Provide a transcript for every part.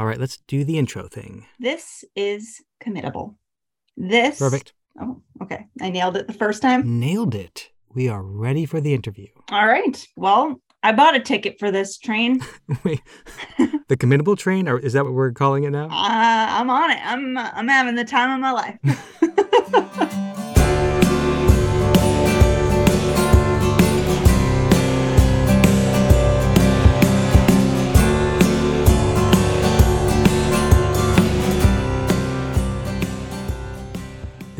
All right, let's do the intro thing. This is committable. This. Perfect. Oh, okay. I nailed it the first time. Nailed it. We are ready for the interview. All right. Well, I bought a ticket for this train. Wait, the committable train, or is that what we're calling it now? Uh, I'm on it. I'm I'm having the time of my life.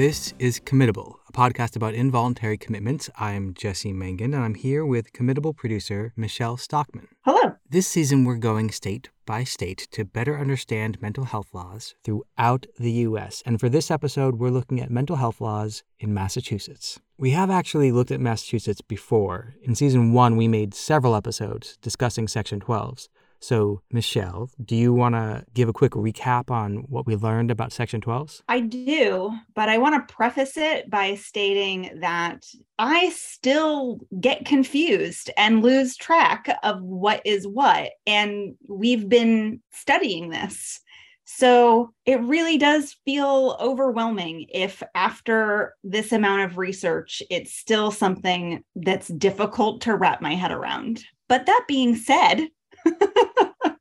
This is Committable, a podcast about involuntary commitments. I'm Jesse Mangan, and I'm here with Committable producer Michelle Stockman. Hello. This season, we're going state by state to better understand mental health laws throughout the U.S. And for this episode, we're looking at mental health laws in Massachusetts. We have actually looked at Massachusetts before. In season one, we made several episodes discussing Section 12s. So, Michelle, do you want to give a quick recap on what we learned about Section 12s? I do, but I want to preface it by stating that I still get confused and lose track of what is what. And we've been studying this. So it really does feel overwhelming if, after this amount of research, it's still something that's difficult to wrap my head around. But that being said,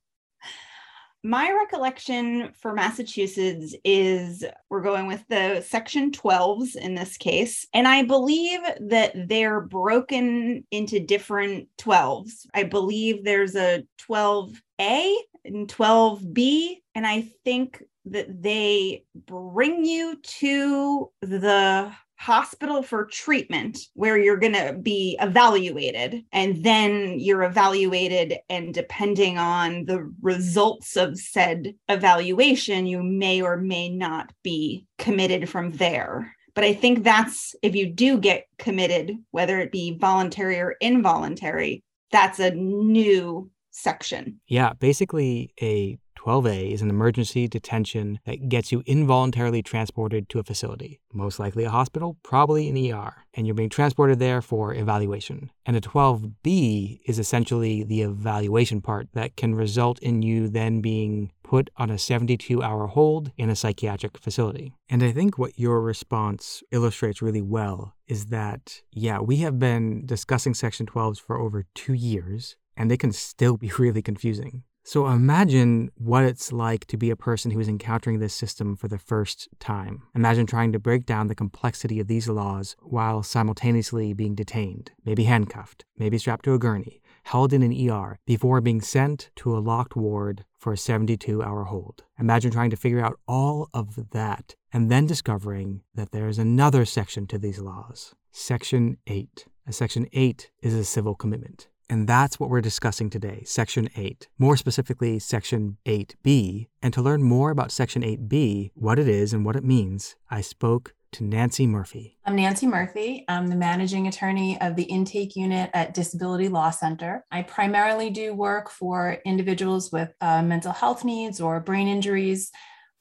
my recollection for Massachusetts is we're going with the section 12s in this case. And I believe that they're broken into different 12s. I believe there's a 12A and 12B. And I think that they bring you to the hospital for treatment where you're going to be evaluated. And then you're evaluated and depending on the results of said evaluation you may or may not be committed from there. But i think that's if you do get committed whether it be voluntary or involuntary that's a new section. Yeah, basically, a 12A is an emergency detention that gets you involuntarily transported to a facility, most likely a hospital, probably an ER, and you're being transported there for evaluation. And a 12B is essentially the evaluation part that can result in you then being put on a 72 hour hold in a psychiatric facility. And I think what your response illustrates really well is that, yeah, we have been discussing Section 12s for over two years, and they can still be really confusing. So imagine what it's like to be a person who is encountering this system for the first time. Imagine trying to break down the complexity of these laws while simultaneously being detained, maybe handcuffed, maybe strapped to a gurney, held in an ER before being sent to a locked ward for a 72 hour hold. Imagine trying to figure out all of that and then discovering that there is another section to these laws. Section 8. A Section 8 is a civil commitment. And that's what we're discussing today, Section 8, more specifically, Section 8B. And to learn more about Section 8B, what it is and what it means, I spoke to Nancy Murphy. I'm Nancy Murphy. I'm the managing attorney of the intake unit at Disability Law Center. I primarily do work for individuals with uh, mental health needs or brain injuries,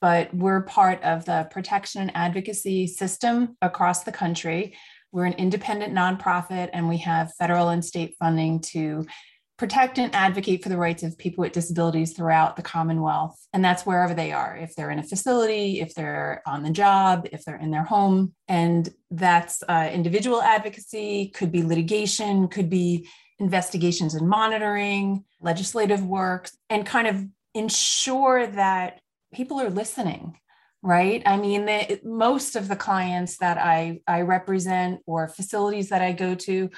but we're part of the protection and advocacy system across the country. We're an independent nonprofit, and we have federal and state funding to protect and advocate for the rights of people with disabilities throughout the Commonwealth. And that's wherever they are, if they're in a facility, if they're on the job, if they're in their home. And that's uh, individual advocacy, could be litigation, could be investigations and monitoring, legislative work, and kind of ensure that people are listening right? I mean the, most of the clients that i i represent or facilities that i go to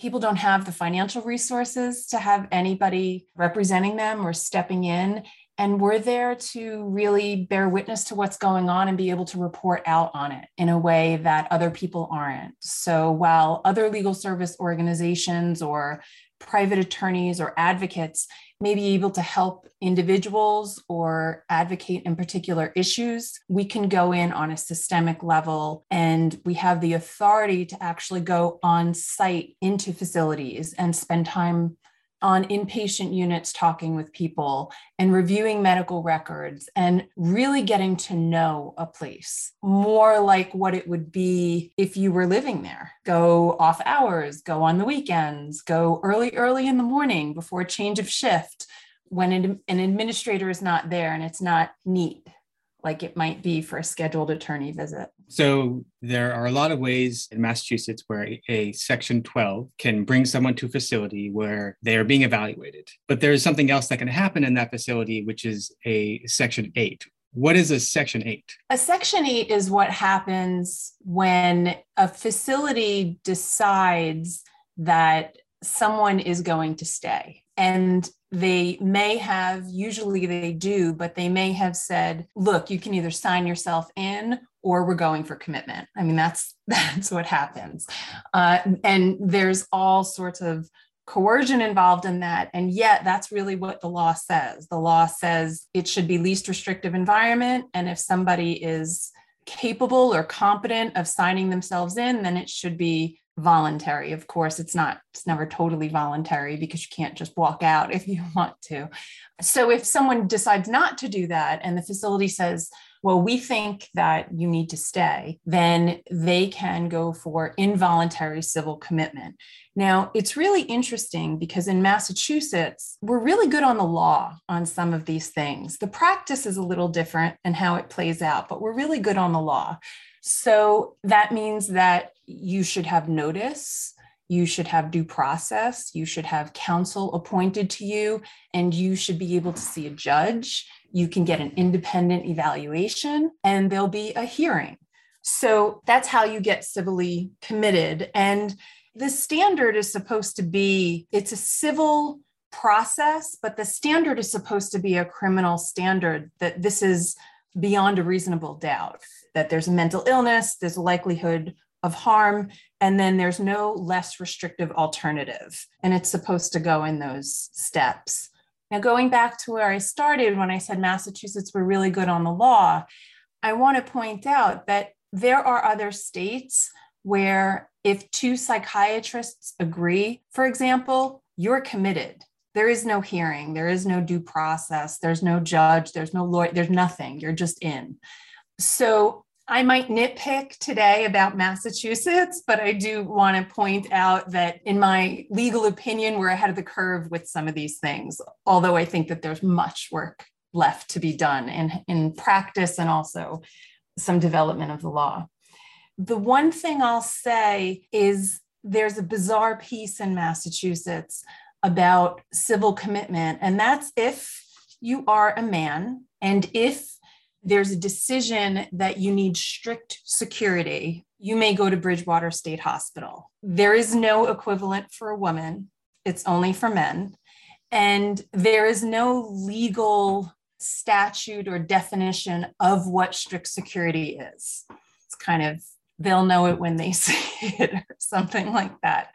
people don't have the financial resources to have anybody representing them or stepping in. And we're there to really bear witness to what's going on and be able to report out on it in a way that other people aren't. So while other legal service organizations or private attorneys or advocates may be able to help individuals or advocate in particular issues, we can go in on a systemic level and we have the authority to actually go on site into facilities and spend time on inpatient units talking with people and reviewing medical records and really getting to know a place more like what it would be if you were living there. Go off hours, go on the weekends, go early, early in the morning before a change of shift when an, administrator is not there and it's not neat like it might be for a scheduled attorney visit. So there are a lot of ways in Massachusetts where a, a, Section 12 can bring someone to a facility where they are being evaluated. But there is something else that can happen in that facility, which is a Section 8. What is a Section 8? A Section 8 is what happens when a facility decides that someone is going to stay. And they may have, usually they do, but they may have said, look, you can either sign yourself in or we're going for commitment. I mean, that's that's what happens. Uh, and there's all sorts of coercion involved in that. And yet that's really what the law says. The law says it should be least restrictive environment. And if somebody is capable or competent of signing themselves in, then it should be voluntary. Of course, it's not, it's never totally voluntary because you can't just walk out if you want to. So if someone decides not to do that and the facility says, well, we think that you need to stay, then they can go for involuntary civil commitment. Now, it's really interesting because in Massachusetts, we're really good on the law on some of these things. The practice is a little different and how it plays out, but we're really good on the law. So that means that you should have notice, you should have due process, you should have counsel appointed to you, and you should be able to see a judge. You can get an independent evaluation, and there'll be a hearing. So that's how you get civilly committed. And the standard is supposed to be it's a civil process, but the standard is supposed to be a criminal standard that this is beyond a reasonable doubt that there's a mental illness, there's a likelihood of harm, and then there's no less restrictive alternative. And it's supposed to go in those steps. Now, going back to where I started when I said Massachusetts were really good on the law, I want to point out that there are other states where if two psychiatrists agree, for example, you're committed. There is no hearing, there is no due process, there's no judge, there's no lawyer, there's nothing. You're just in. So I might nitpick today about Massachusetts, but I do want to point out that, in my legal opinion, we're ahead of the curve with some of these things, although I think that there's much work left to be done in, in practice and also some development of the law. The one thing I'll say is there's a bizarre piece in Massachusetts about civil commitment, and that's if you are a man and if there's a decision that you need strict security, you may go to Bridgewater State Hospital. There is no equivalent for a woman, it's only for men. And there is no legal statute or definition of what strict security is. It's kind of, they'll know it when they see it or something like that.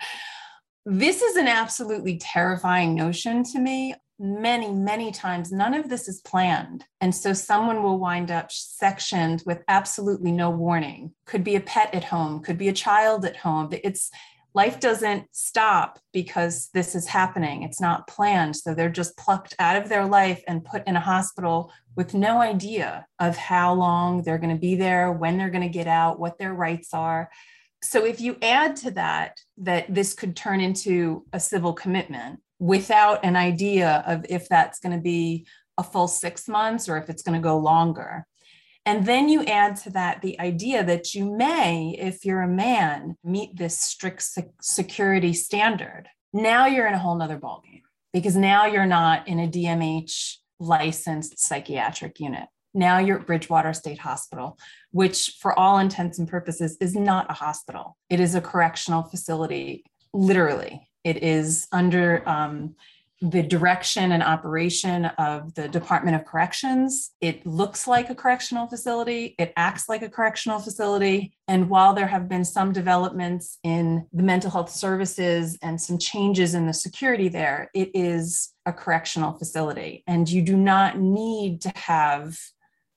This is an absolutely terrifying notion to me many, many times, none of this is planned. And so someone will wind up sectioned with absolutely no warning. Could be a pet at home, could be a child at home. It's life doesn't stop because this is happening. It's not planned. So they're just plucked out of their life and put in a hospital with no idea of how long they're going to be there, when they're going to get out, what their rights are. So if you add to that, that this could turn into a civil commitment, without an idea of if that's going to be a full six months or if it's going to go longer. And then you add to that the idea that you may, if you're a man, meet this strict security standard. Now you're in a whole nother ballgame because now you're not in a DMH licensed psychiatric unit. Now you're at Bridgewater State Hospital, which, for all intents and purposes, is not a hospital. It is a correctional facility, literally. It is under um, the direction and operation of the Department of Corrections. It looks like a correctional facility, it acts like a correctional facility. And while there have been some developments in the mental health services and some changes in the security there, it is a correctional facility. And you do not need to have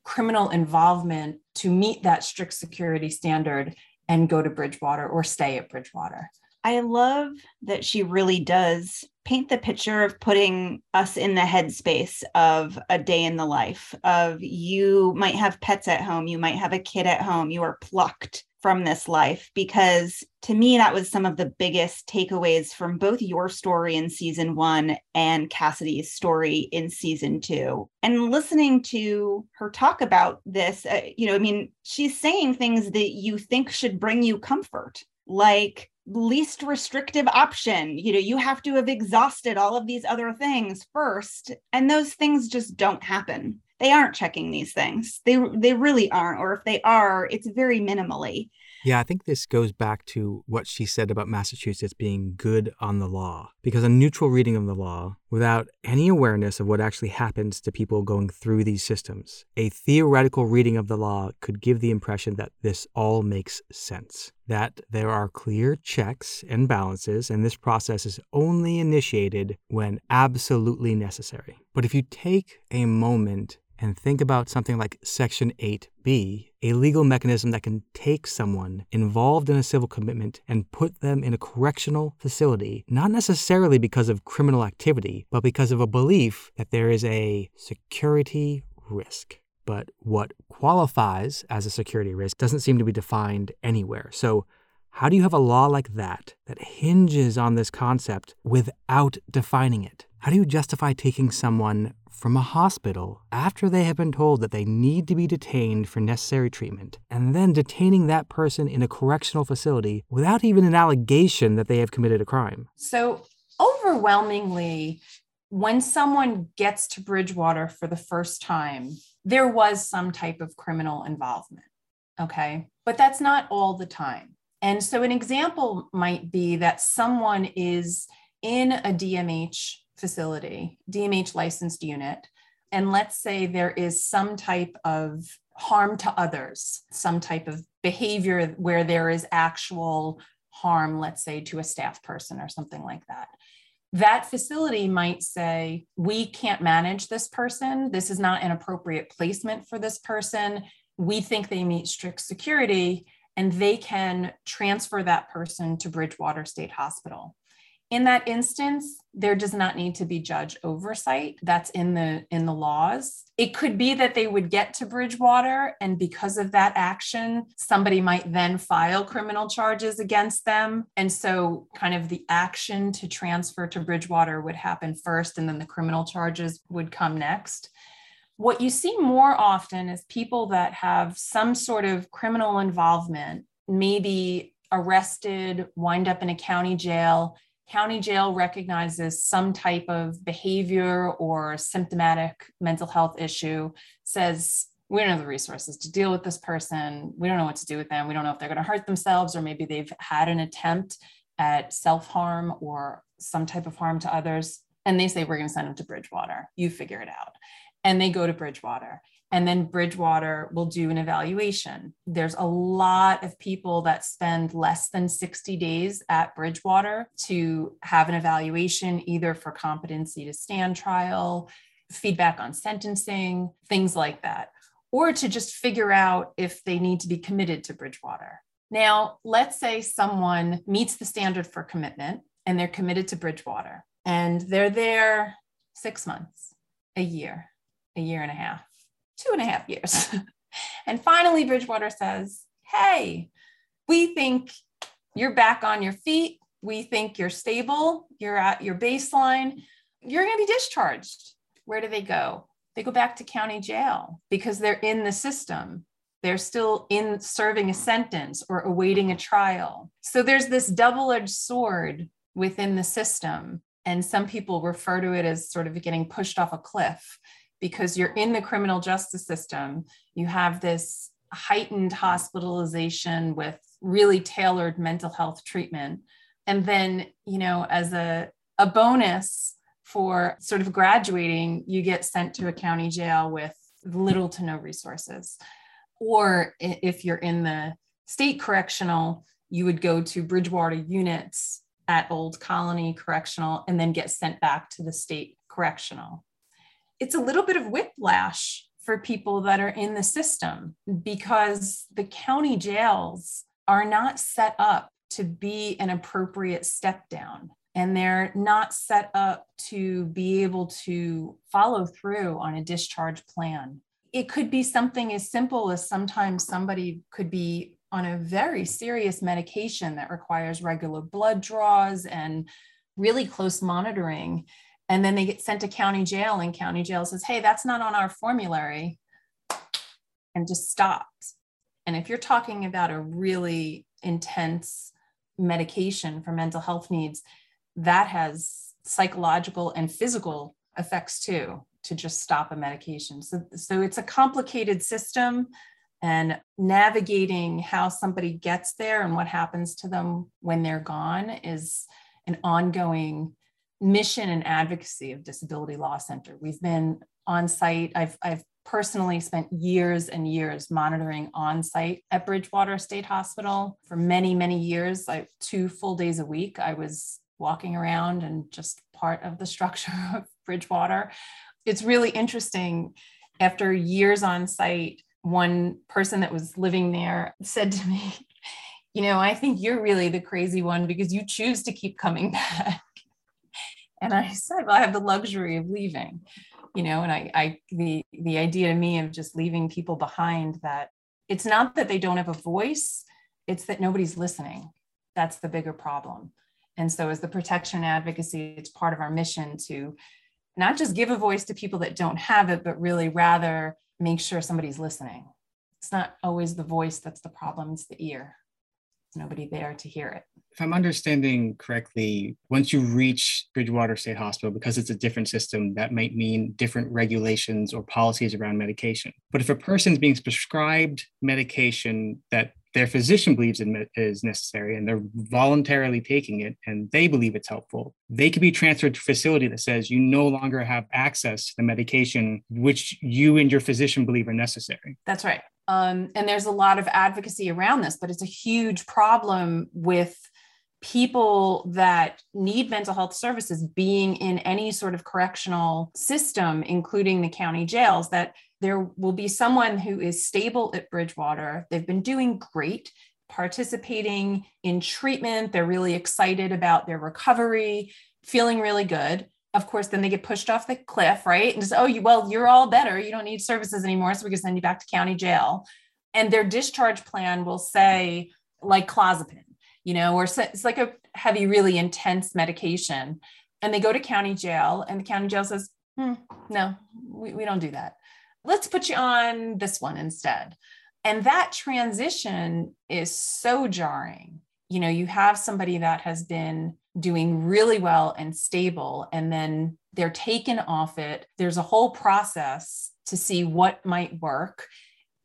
criminal involvement to meet that strict security standard and go to Bridgewater or stay at Bridgewater. I love that she really does paint the picture of putting us in the headspace of a day in the life of you might have pets at home, you might have a kid at home, you are plucked from this life. Because to me that was some of the biggest takeaways from both your story in season 1 and Cassidy's story in season 2 and listening to her talk about this uh, you know i mean she's saying things that you think should bring you comfort like least restrictive option you know you have to have exhausted all of these other things first and those things just don't happen they aren't checking these things. They they really aren't, or if they are, it's very minimally. Yeah, I think this goes back to what she said about Massachusetts being good on the law. Because a neutral reading of the law, without any awareness of what actually happens to people going through these systems, a theoretical reading of the law could give the impression that this all makes sense, that there are clear checks and balances, and this process is only initiated when absolutely necessary. But if you take a moment and think about something like Section 8b, a legal mechanism that can take someone involved in a civil commitment and put them in a correctional facility, not necessarily because of criminal activity, but because of a belief that there is a security risk. But what qualifies as a security risk doesn't seem to be defined anywhere. So, how do you have a law like that that hinges on this concept without defining it? How do you justify taking someone from a hospital after they have been told that they need to be detained for necessary treatment, and then detaining that person in a correctional facility without even an allegation that they have committed a crime? So, overwhelmingly, when someone gets to Bridgewater for the first time, there was some type of criminal involvement. Okay. But that's not all the time. And so, an example might be that someone is in a DMH facility, DMH licensed unit, and let's say there is some type of harm to others, some type of behavior where there is actual harm, let's say to a staff person or something like that. That facility might say, We can't manage this person. This is not an appropriate placement for this person. We think they meet strict security, and they can transfer that person to Bridgewater State Hospital in that instance there does not need to be judge oversight. That's in the in the laws. It could be that they would get to bridgewater and because of that action somebody might then file criminal charges against them. And so kind of the action to transfer to bridgewater would happen first and then the criminal charges would come next. What you see more often is people that have some sort of criminal involvement maybe arrested wind up in a county jail county jail recognizes some type of behavior or symptomatic mental health issue, says, we don't have the resources to deal with this person. We don't know what to do with them. We don't know if they're going to hurt themselves or maybe they've had an attempt at self harm or some type of harm to others. And they say, we're going to send them to Bridgewater. You figure it out. And they go to Bridgewater and then Bridgewater will do an evaluation. There's a lot of people that spend less than 60 days at Bridgewater to have an evaluation, either for competency to stand trial, feedback on sentencing, things like that, or to just figure out if they need to be committed to Bridgewater. Now, let's say someone meets the standard for commitment and they're committed to Bridgewater and they're there six months, a year, a year and a half two and a half years. and finally, Bridgewater says, Hey, we think you're back on your feet. We think you're stable. You're at your baseline. You're going to be discharged. Where do they go? They go back to county jail because they're in the system. They're still in serving a sentence or awaiting a trial. So there's this double edged sword within the system. And some people refer to it as sort of getting pushed off a cliff because you're in the criminal justice system. You have this heightened hospitalization with really tailored mental health treatment. And then, you know, as a, a bonus for sort of graduating, you get sent to a county jail with little to no resources. Or if you're in the state correctional, you would go to Bridgewater units at Old Colony Correctional and then get sent back to the state correctional it's a little bit of whiplash for people that are in the system because the county jails are not set up to be an appropriate step down. and they're not set up to be able to follow through on a discharge plan. It could be something as simple as sometimes somebody could be on a very serious medication that requires regular blood draws and really close monitoring. And then they get sent to county jail, and county jail says, Hey, that's not on our formulary, and just stops. And if you're talking about a really intense medication for mental health needs, that has psychological and physical effects too to just stop a medication. So, so it's a complicated system and navigating how somebody gets there and what happens to them when they're gone is an ongoing mission and advocacy of Disability Law Center. We've been on site. I've, I've personally spent years and years monitoring on site at Bridgewater State Hospital for many, many years, like two full days a week. I was walking around and just part of the structure of Bridgewater. It's really interesting. After years on site, one person that was living there said to me, You know, I think you're really the crazy one because you choose to keep coming back. And I said, Well, I have the luxury of leaving, you know, and I, I, the, the idea to me of just leaving people behind that it's not that they don't have a voice, it's that nobody's listening. That's the bigger problem. And so, as the protection advocacy, it's part of our mission to not just give a voice to people that don't have it, but really rather make sure somebody's listening. It's not always the voice that's the problem, it's the ear. Nobody there to hear it. If I'm understanding correctly, once you reach Bridgewater State Hospital, because it's a different system, that might mean different regulations or policies around medication. But if a person's being prescribed medication that their physician believes it is necessary and they're voluntarily taking it and they believe it's helpful, they could be transferred to a facility that says you no longer have access to the medication which you and your physician believe are necessary. That's right. Um, and there's a lot of advocacy around this, but it's a huge problem with people that need mental health services being in any sort of correctional system, including the county jails, that there will be someone who is stable at Bridgewater. They've been doing great, participating in treatment. They're really excited about their recovery, feeling really good. Of course, then they get pushed off the cliff, right? And just, oh, you, well, you're all better. You don't need services anymore. So we can send you back to county jail. And their discharge plan will say, like clozapine, you know, or it's like a heavy, really intense medication. And they go to county jail, and the county jail says, hmm, no, we, we don't do that let's put you on this one instead. And that transition is so jarring. You know, you have somebody that has been doing really well and stable, and then they're taken off it. There's a whole process to see what might work.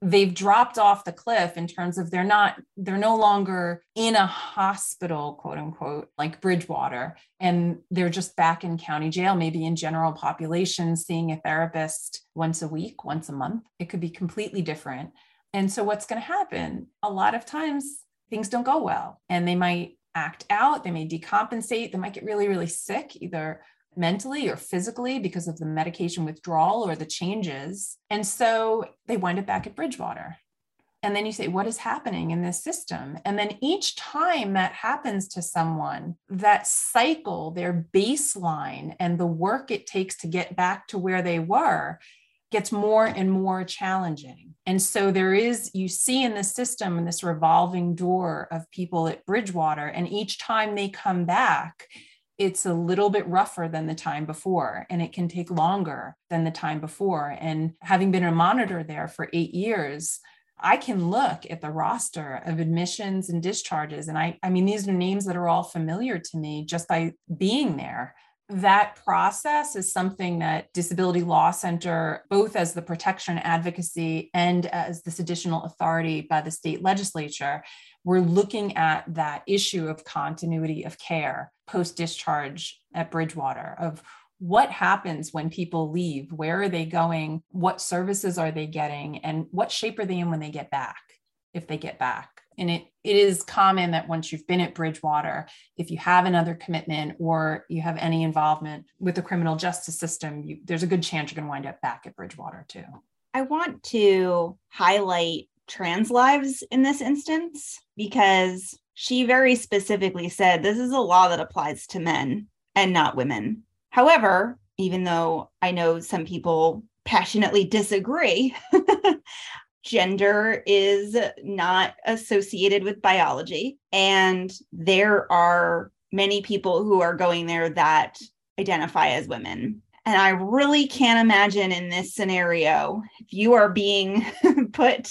They've dropped off the cliff in terms of they're not they're no longer in a hospital quote unquote like bridgewater and they're just back in county jail maybe in general population seeing a therapist once a week once a month. It could be completely different. And so what's going to happen? A lot of times things don't go well and they might act out they may decompensate they might get really really sick either mentally or physically because of the medication withdrawal or the changes. And so they wind up back at Bridgewater. And then you say, what is happening in this system? And then each time that happens to someone, that cycle, their baseline, and the work it takes to get back to where they were gets more and more challenging. And so there is, you see in the system, this revolving door of people at Bridgewater, and each time they come back, it's a little bit rougher than the time before and it can take longer than the time before and having been a monitor there for 8 years I can look at the roster of admissions and discharges and I I mean these are names that are all familiar to me just by being there that process is something that Disability Law Center, both as the protection advocacy and as this additional authority by the state legislature, we're looking at that issue of continuity of care post discharge at Bridgewater of what happens when people leave where are they going what services are they getting and what shape are they in when they get back if they get back and it, it is common that once you've been at bridgewater if you have another commitment or you have any involvement with the criminal justice system you, there's a good chance you're going to wind up back at bridgewater too i want to highlight trans lives in this instance because she very specifically said this is a law that applies to men and not women. However, even though I know some people passionately disagree, gender is not associated with biology. And there are many people who are going there that identify as women. And I really can't imagine in this scenario, if you are being put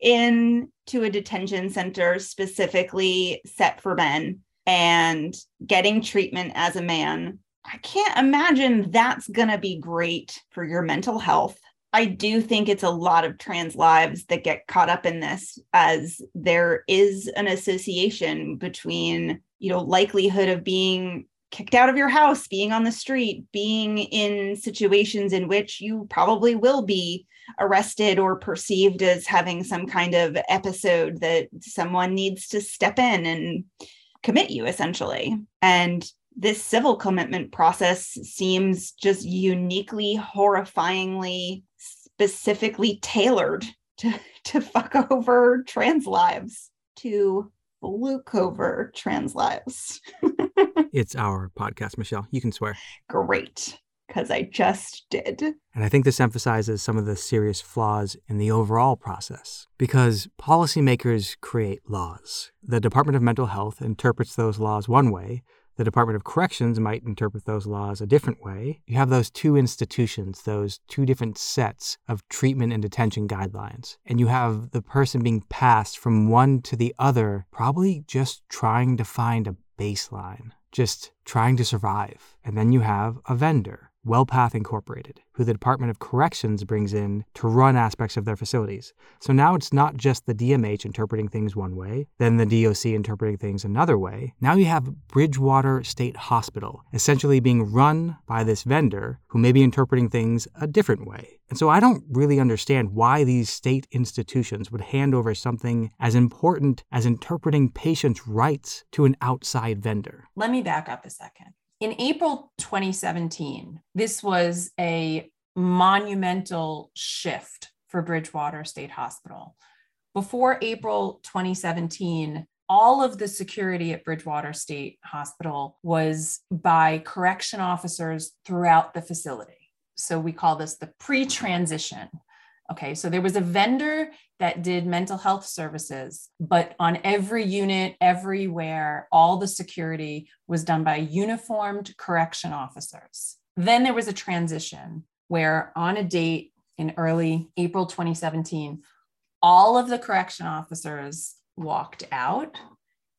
into a detention center specifically set for men and getting treatment as a man, I can't imagine that's going to be great for your mental health. I do think it's a lot of trans lives that get caught up in this as there is an association between, you know, likelihood of being kicked out of your house, being on the street, being in situations in which you probably will be arrested or perceived as having some kind of episode that someone needs to step in and commit you essentially. And this civil commitment process seems just uniquely, horrifyingly, specifically tailored to, to fuck over trans lives, to fluke over trans lives. it's our podcast, Michelle. You can swear. Great, because I just did. And I think this emphasizes some of the serious flaws in the overall process because policymakers create laws. The Department of Mental Health interprets those laws one way, the Department of Corrections might interpret those laws a different way. You have those two institutions, those two different sets of treatment and detention guidelines. And you have the person being passed from one to the other, probably just trying to find a baseline, just trying to survive. And then you have a vendor WellPath Incorporated, who the Department of Corrections brings in to run aspects of their facilities. So now it's not just the DMH interpreting things one way, then the DOC interpreting things another way. Now you have Bridgewater State Hospital essentially being run by this vendor who may be interpreting things a different way. And so I don't really understand why these state institutions would hand over something as important as interpreting patients' rights to an outside vendor. Let me back up a second. In April 2017, this was a monumental shift for Bridgewater State Hospital. Before April 2017, all of the security at Bridgewater State Hospital was by correction officers throughout the facility. So we call this the pre transition Okay, so there was a vendor that did mental health services, but on every unit, everywhere, all the security was done by uniformed correction officers. Then there was a transition where, on a date in early April 2017, all of the correction officers walked out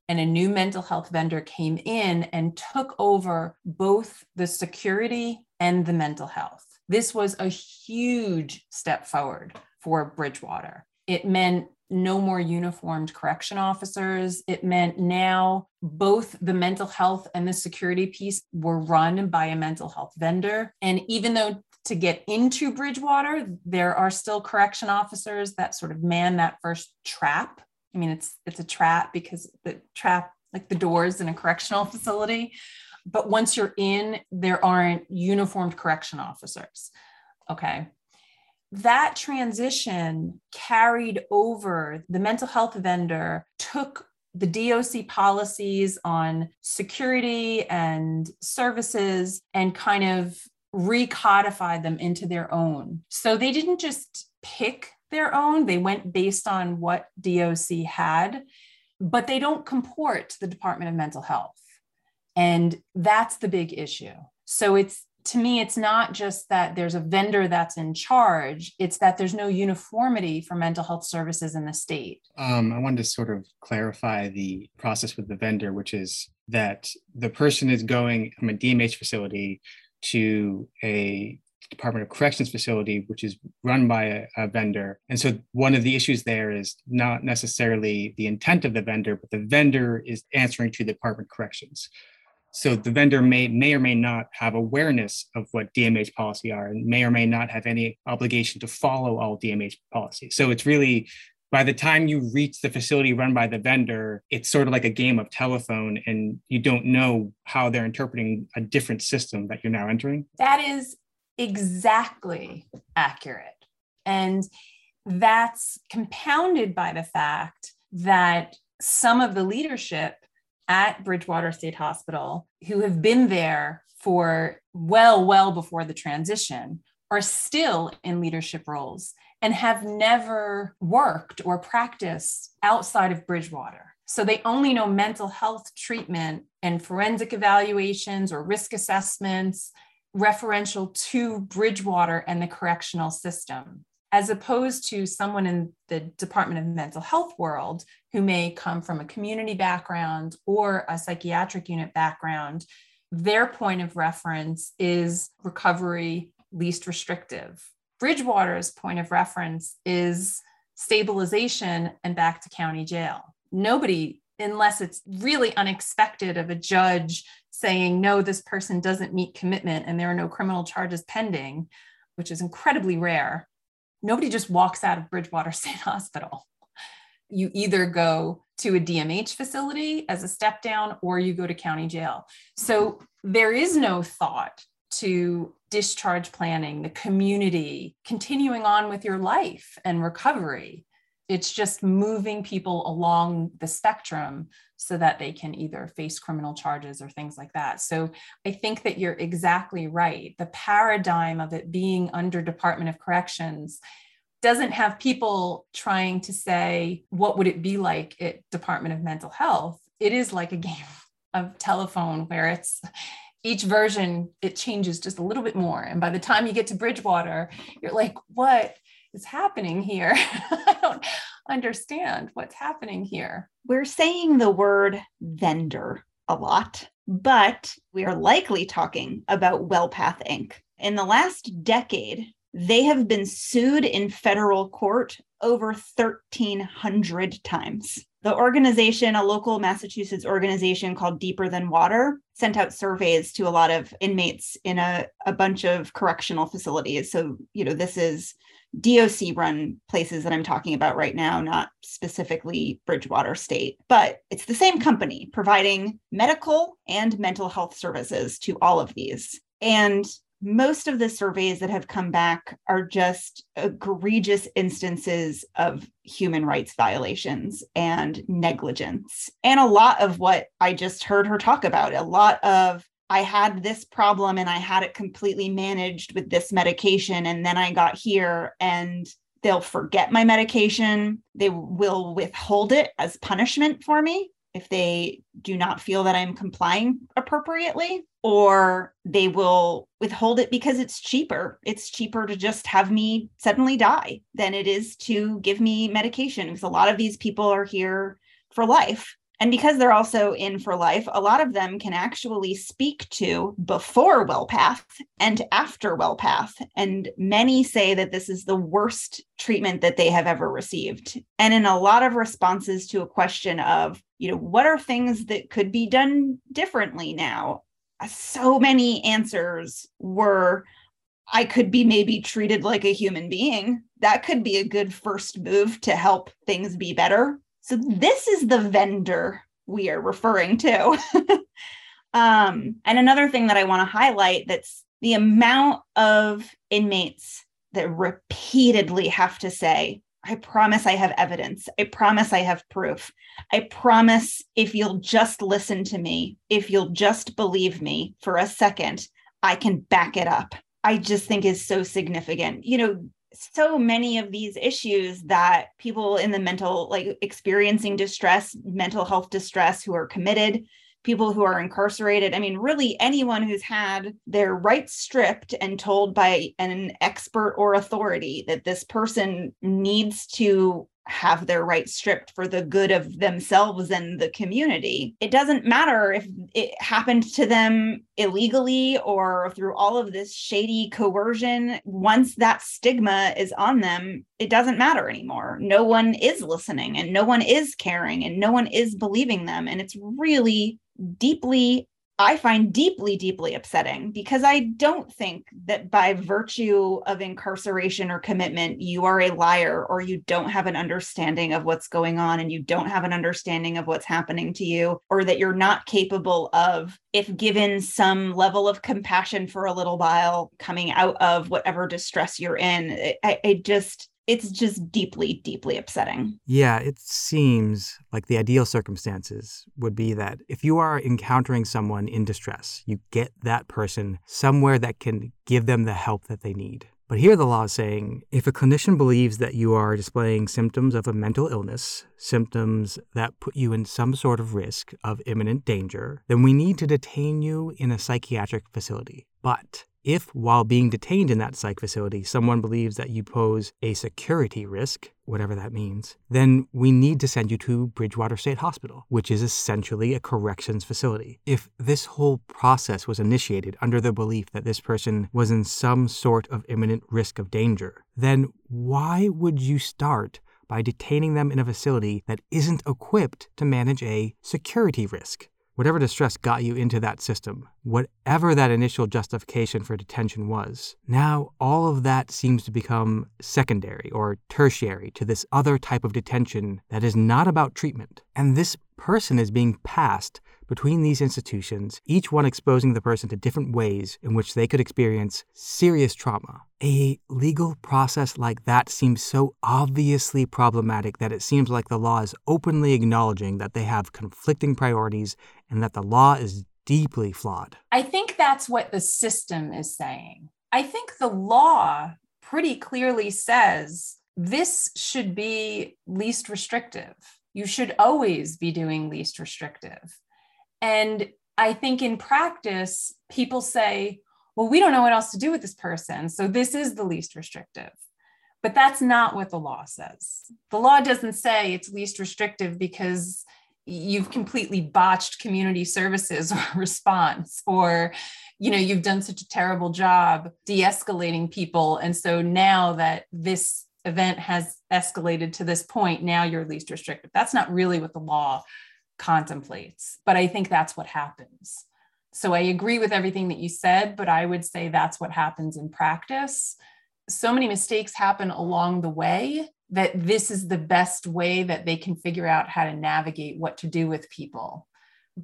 and a new mental health vendor came in and took over both the security and the mental health. This was a huge step forward for Bridgewater. It meant no more uniformed correction officers. It meant now both the mental health and the security piece were run by a mental health vendor. And even though to get into Bridgewater, there are still correction officers that sort of man that first trap. I mean, it's it's a trap because the trap, like the doors in a correctional facility, but once you're in, there aren't uniformed correction officers. Okay. That transition carried over the mental health vendor, took the DOC policies on security and services and kind of recodified them into their own. So they didn't just pick their own, they went based on what DOC had, but they don't comport to the Department of Mental Health. And that's the big issue. So it's to me, it's not just that there's a vendor that's in charge, it's that there's no uniformity for mental health services in the state. Um, I wanted to sort of clarify the process with the vendor, which is that the person is going from a DMH facility to a Department of Corrections facility, which is run by a, a, vendor. And so one of the issues there is not necessarily the intent of the vendor, but the vendor is answering to the Department of Corrections. So the vendor may may or may not have awareness of what DMH policy are and may or may not have any obligation to follow all DMH policies. So it's really by the time you reach the facility run by the vendor, it's sort of like a game of telephone and you don't know how they're interpreting a different system that you're now entering. That is exactly accurate. And that's compounded by the fact that some of the leadership at Bridgewater State Hospital who have been there for well, well before the transition are still in leadership roles and have never worked or practiced outside of Bridgewater. So they only know mental health treatment and forensic evaluations or risk assessments referential to Bridgewater and the correctional system, as opposed to someone in the Department of Mental Health world who may come from a community background or a psychiatric unit background. Their point of reference is recovery least restrictive. Bridgewater's point of reference is stabilization and back to county jail. Nobody, unless it's really unexpected of a judge saying, no, this person doesn't meet commitment and there are no criminal charges pending, which is incredibly rare, nobody just walks out of Bridgewater State Hospital. You either go to a DMH facility as a step down or you go to county jail. So there is no thought to discharge planning, the community, continuing on with your life and recovery. It's just moving people along the spectrum so that they can either face criminal charges or things like that. So I think that you're exactly right. The paradigm of it being under Department of Corrections doesn't have people trying to say, what would it be like at Department of Mental Health? It is like a game of telephone where it's each version it changes just a little bit more and by the time you get to bridgewater you're like what is happening here. I don't understand what's happening here. We're saying the word vendor a lot but we are likely talking about wellpath inc. In the last decade they have been sued in federal court over 1300 times. The organization, a local Massachusetts organization called Deeper Than Water, sent out surveys to a lot of inmates in a, a bunch of correctional facilities. So, you know, this is DOC run places that I'm talking about right now, not specifically Bridgewater State, but it's the same company providing medical and mental health services to all of these. And most of the surveys that have come back are just egregious instances of human rights violations and negligence. And a lot of what I just heard her talk about, a lot of I had this problem and I had it completely managed with this medication. And then I got here and they'll forget my medication. They will withhold it as punishment for me if they do not feel that I'm complying appropriately, or they will withhold it because it's cheaper. It's cheaper to just have me suddenly die than it is to give me medication because a lot of these people are here for life. And because they're also in for life, a lot of them can actually speak to before WellPath and after WellPath. And many say that this is the worst treatment that they have ever received. And in a lot of responses to a question of, you know, what are things that could be done differently now? So many answers were, I could be maybe treated like a human being. That could be a good first move to help things be better so this is the vendor we are referring to. um, and another thing that I want to highlight that's the amount of inmates that repeatedly have to say, I promise I have evidence. I promise I have proof. I promise if you'll just listen to me, if you'll just believe me for a second, I can back it up. I just think is so significant. You know, so many of these issues that people in the mental like experiencing distress mental health distress who are committed people who are incarcerated i mean really anyone who's had their rights stripped and told by an expert or authority that this person needs to have their rights stripped for the good of themselves and the community. It doesn't matter if it happened to them illegally or through all of this shady coercion. Once that stigma is on them, it doesn't matter anymore. No one is listening and no one is caring and no one is believing them. And it's really deeply I find deeply, deeply upsetting because I don't think that by virtue of incarceration or commitment, you are a liar or you don't have an understanding of what's going on and you don't have an understanding of what's happening to you, or that you're not capable of, if given some level of compassion for a little while, coming out of whatever distress you're in. I, I just, it's just deeply, deeply upsetting. Yeah, it seems like the ideal circumstances would be that if you are encountering someone in distress, you get that person somewhere that can give them the help that they need. But here the law is saying if a clinician believes that you are displaying symptoms of a mental illness, symptoms that put you in some sort of risk of imminent danger, then we need to detain you in a psychiatric facility. But if, while being detained in that psych facility, someone believes that you pose a security risk, whatever that means, then we need to send you to Bridgewater State Hospital, which is essentially a corrections facility. If this whole process was initiated under the belief that this person was in some sort of imminent risk of danger, then why would you start by detaining them in a facility that isn't equipped to manage a security risk? Whatever distress got you into that system, whatever that initial justification for detention was, now all of that seems to become secondary or tertiary to this other type of detention that is not about treatment. And this person is being passed between these institutions, each one exposing the person to different ways in which they could experience serious trauma. A legal process like that seems so obviously problematic that it seems like the law is openly acknowledging that they have conflicting priorities and that the law is deeply flawed. I think that's what the system is saying. I think the law pretty clearly says this should be least restrictive. You should always be doing least restrictive. And I think in practice, people say, well, we don't know what else to do with this person. So this is the least restrictive. But that's not what the law says. The law doesn't say it's least restrictive because you've completely botched community services response or you know you've done such a terrible job de-escalating people and so now that this event has escalated to this point now you're least restrictive that's not really what the law contemplates. But I think that's what happens. So I agree with everything that you said, but I would say that's what happens in practice. So many mistakes happen along the way that this is the best way that they can figure out how to navigate what to do with people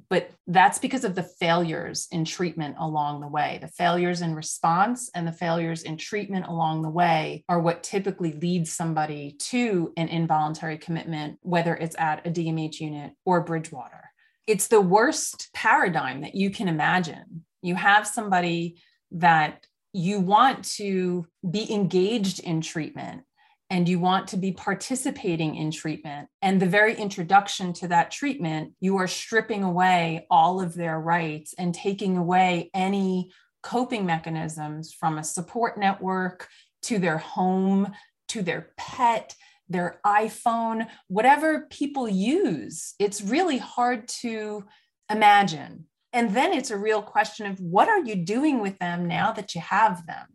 but that's because of the failures in treatment along the way. The failures in response and the failures in treatment along the way are what typically leads somebody to an involuntary commitment, whether it's at a DMH unit or Bridgewater. It's the worst paradigm that you can imagine. You have somebody that you want to be engaged in treatment and you want to be participating in treatment. And the very introduction to that treatment, you are stripping away all of their rights and taking away any coping mechanisms from a support network to their home, to their pet, their iPhone, whatever people use. It's really hard to imagine. And then it's a real question of what are you doing with them now that you have them?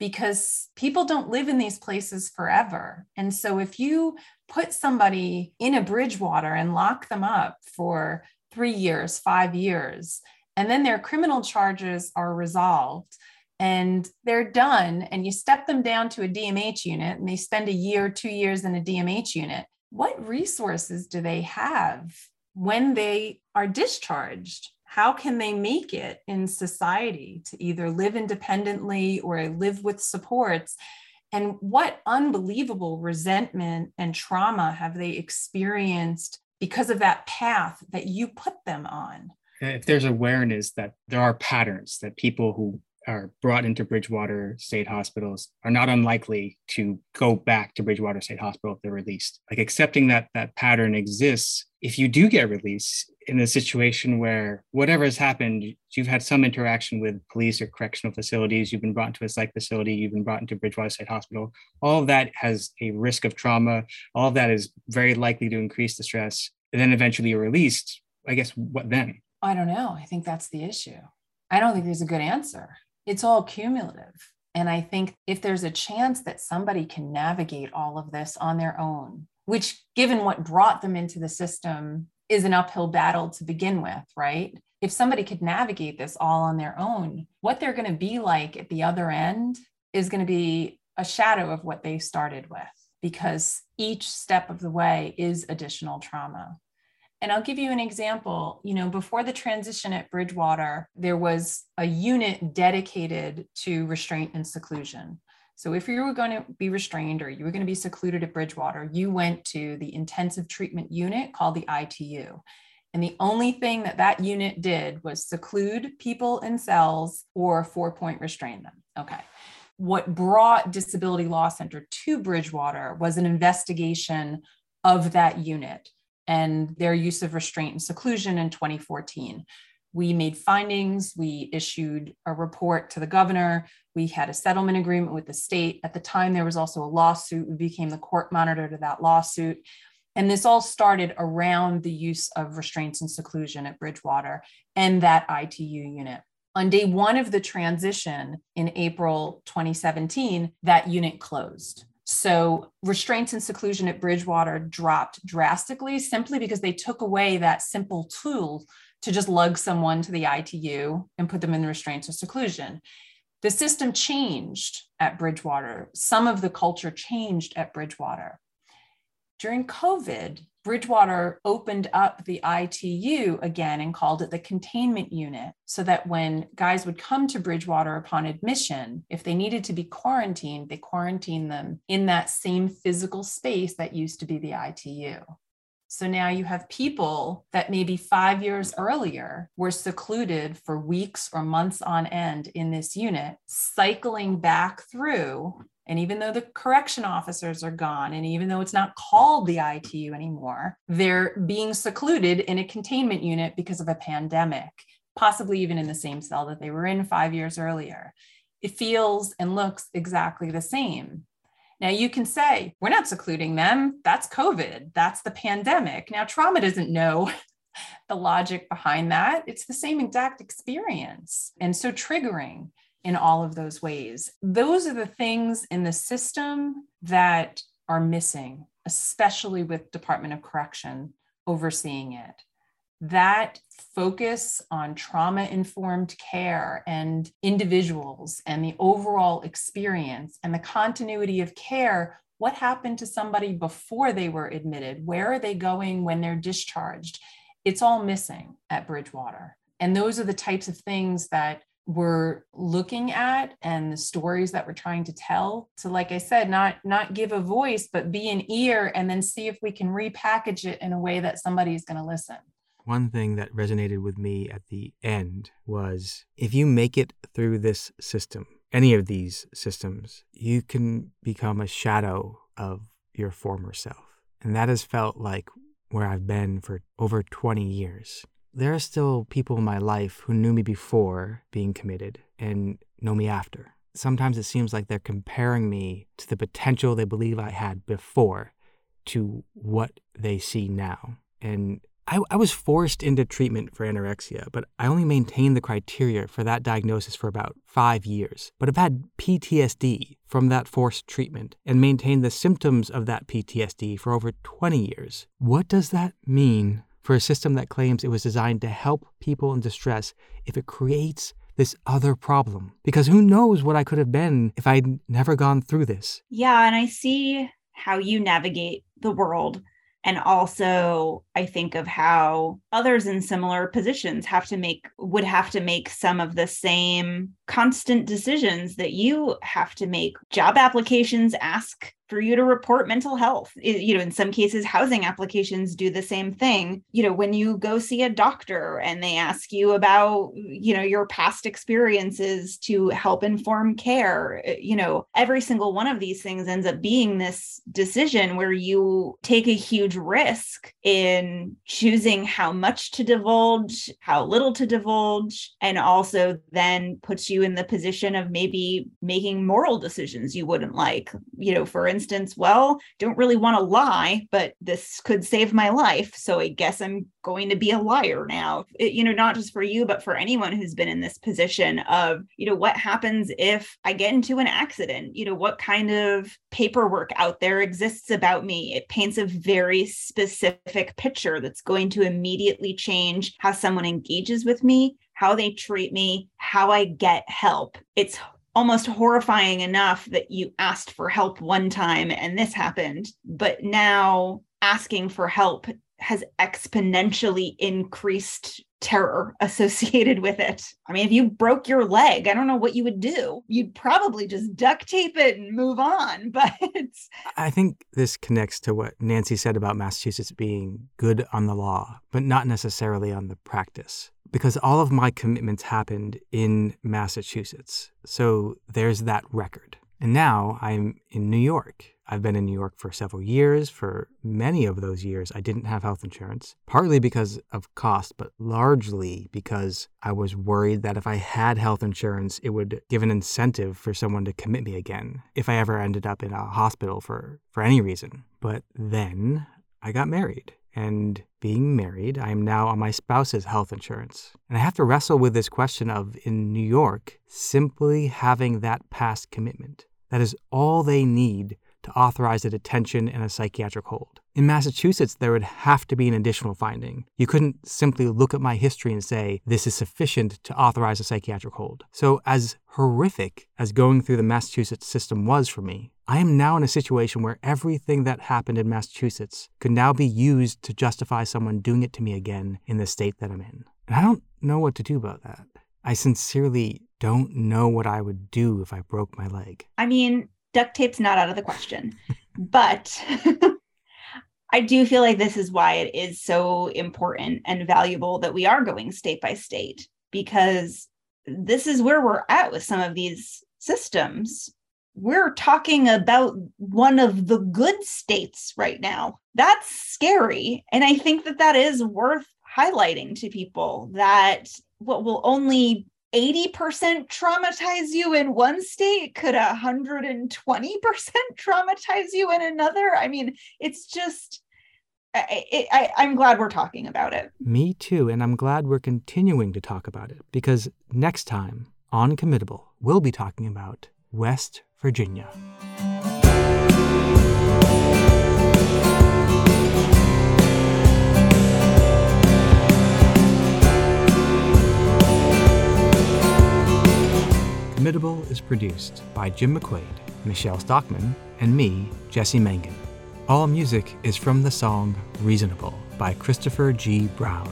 Because people don't live in these places forever. And so if you put somebody in a Bridgewater and lock them up for three years, five years, and then their criminal charges are resolved and they're done, and you step them down to a DMH unit and they spend a year, two years in a DMH unit, what resources do they have when they are discharged? How can they make it in society to either live independently or live with supports? And what unbelievable resentment and trauma have they experienced because of that path that you put them on? Uh, if there's awareness that there are patterns that people who are brought into Bridgewater State Hospitals are not unlikely to go back to Bridgewater State Hospital if they're released. Like accepting that that pattern exists, if you do get released in a situation where whatever has happened, you've had some interaction with police or correctional facilities, you've been brought into a psych facility, you've been brought into Bridgewater State Hospital, all of that has a risk of trauma. All of that is very likely to increase the stress. And then eventually you're released. I guess what then? I don't know. I think that's the issue. I don't think there's a good answer it's all cumulative. And I think if there's a chance that somebody can navigate all of this on their own, which, given what brought them into the system, is an uphill battle to begin with, right? If somebody could navigate this all on their own, what they're going to be like at the other end is going to be a shadow of what they started with because each step of the way is additional trauma. And I'll give you an example. You know, before the transition at Bridgewater, there was a unit dedicated to restraint and seclusion. So if you were going to be restrained or you were going to be secluded at Bridgewater, you went to the intensive treatment unit called the ITU. And the only thing that that unit did was seclude people in cells or four point restrain them. Okay. What brought Disability Law Center to Bridgewater was an investigation of that unit and their use of restraint and seclusion in 2014. We made findings, we issued a report to the governor, we had a settlement agreement with the state. At the time, there was also a lawsuit. We became the court monitor to that lawsuit. And this all started around the use of restraints and seclusion at Bridgewater and that ITU unit. On day one of the transition in April 2017, that unit closed. So restraints and seclusion at Bridgewater dropped drastically simply because they took away that simple tool to just lug someone to the ITU and put them in the restraints or seclusion. The system changed at Bridgewater. Some of the culture changed at Bridgewater. During COVID, Bridgewater opened up the ITU again and called it the containment unit so that when guys would come to Bridgewater upon admission, if they needed to be quarantined, they quarantined them in that same physical space that used to be the ITU. So now you have people that maybe five years earlier were secluded for weeks or months on end in this unit, cycling back through and even though the correction officers are gone, and even though it's not called the ITU anymore, they're being secluded in a containment unit because of a pandemic, possibly even in the same cell that they were in five years earlier. It feels and looks exactly the same. Now, you can say, we're not secluding them. That's COVID. That's the pandemic. Now, trauma doesn't know the logic behind that. It's the same exact experience and so triggering in all of those ways. Those are the things in the system that are missing, especially with Department of Correction overseeing it. That focus on trauma informed care and individuals and the overall experience and the continuity of care. What happened to somebody before they were admitted? Where are they going when they're discharged? It's all missing at Bridgewater. And those are the types of things that we're looking at and the stories that we're trying to tell to like i said not not give a voice but be an ear and then see if we can repackage it in a way that somebody is going to listen. One thing that resonated with me at the end was if you make it through this system any of these systems you can become a shadow of your former self. And that has felt like where i've been for over 20 years there are still people in my life who knew me before being committed and know me after. Sometimes it seems like they're comparing me to the potential they believe I had before to what they see now. And I, I, was forced into treatment for anorexia, but I only maintained the criteria for that diagnosis for about five years. But I've had PTSD from that forced treatment and maintained the symptoms of that PTSD for over 20 years. What does that mean for a system that claims it was designed to help people in distress if it creates this other problem. Because who knows what I could have been if I'd never gone through this. Yeah. And I see how you navigate the world. And also, I think of how others in similar positions have to make, would have to make some of the same constant decisions that you have to make. Job applications ask for you to report mental health. You know, in some cases, housing applications do the same thing. You know, when you go see a doctor and they ask you about, you know, your past experiences to help inform care, eh, you know, every single one of these things ends up being this decision where you take a huge risk in choosing how much to divulge, how little to divulge, and also then puts you in the position of maybe making moral decisions you wouldn't like. You know, for instance, instance, well, don't really want to lie, but this could save my life. So I guess I'm going to be a liar now. It, you know, not just for you, but for anyone who's been in this position of, you know, what happens if I get into an accident? You know, what kind of paperwork out there exists about me? It paints a very specific picture that's going to immediately change how someone engages with me, how they treat me, how I get help. It's almost horrifying enough that you asked for help one time and this happened but now asking for help has exponentially increased terror associated with it. I mean, if you broke your leg, I don't know what you would do. You'd probably just duct tape it and move on. But I think this connects to what Nancy said about Massachusetts being good on the law, but not necessarily on the practice. Because all of my commitments happened in Massachusetts. So there's that record. And now I'm in New York. I've been in New York for several years. For many of those years, I didn't have health insurance, partly because of cost, but largely because I was worried that if I had health insurance, it would give an incentive for someone to commit me again if I ever ended up in a hospital for, for any reason. But then I got married. And being married, I am now on my spouse's health insurance. And I have to wrestle with this question of, in New York, simply having that past commitment. That is all they need to authorize a detention and a psychiatric hold. In Massachusetts, there would have to be an additional finding. You couldn't simply look at my history and say, this is sufficient to authorize a psychiatric hold. So, as horrific as going through the Massachusetts system was for me, I am now in a situation where everything that happened in Massachusetts could now be used to justify someone doing it to me again in the state that I'm in. And I don't know what to do about that. I sincerely don't know what I would do if I broke my leg. I mean, duct tape's not out of the question, but I do feel like this is why it is so important and valuable that we are going state by state because this is where we're at with some of these systems. We're talking about one of the good states right now. That's scary. And I think that that is worth highlighting to people that what will only 80% traumatize you in one state? Could 120% traumatize you in another? I mean it's just I, i'm glad we're talking about it. Me too, and I'm glad we're continuing to talk about it because next time on Committable, we'll be talking about West Virginia. Committable is produced by Jim McQuaid, Michelle Stockman, and me, Jesse Mangan. All music is from the song Reasonable by Christopher G. Brown.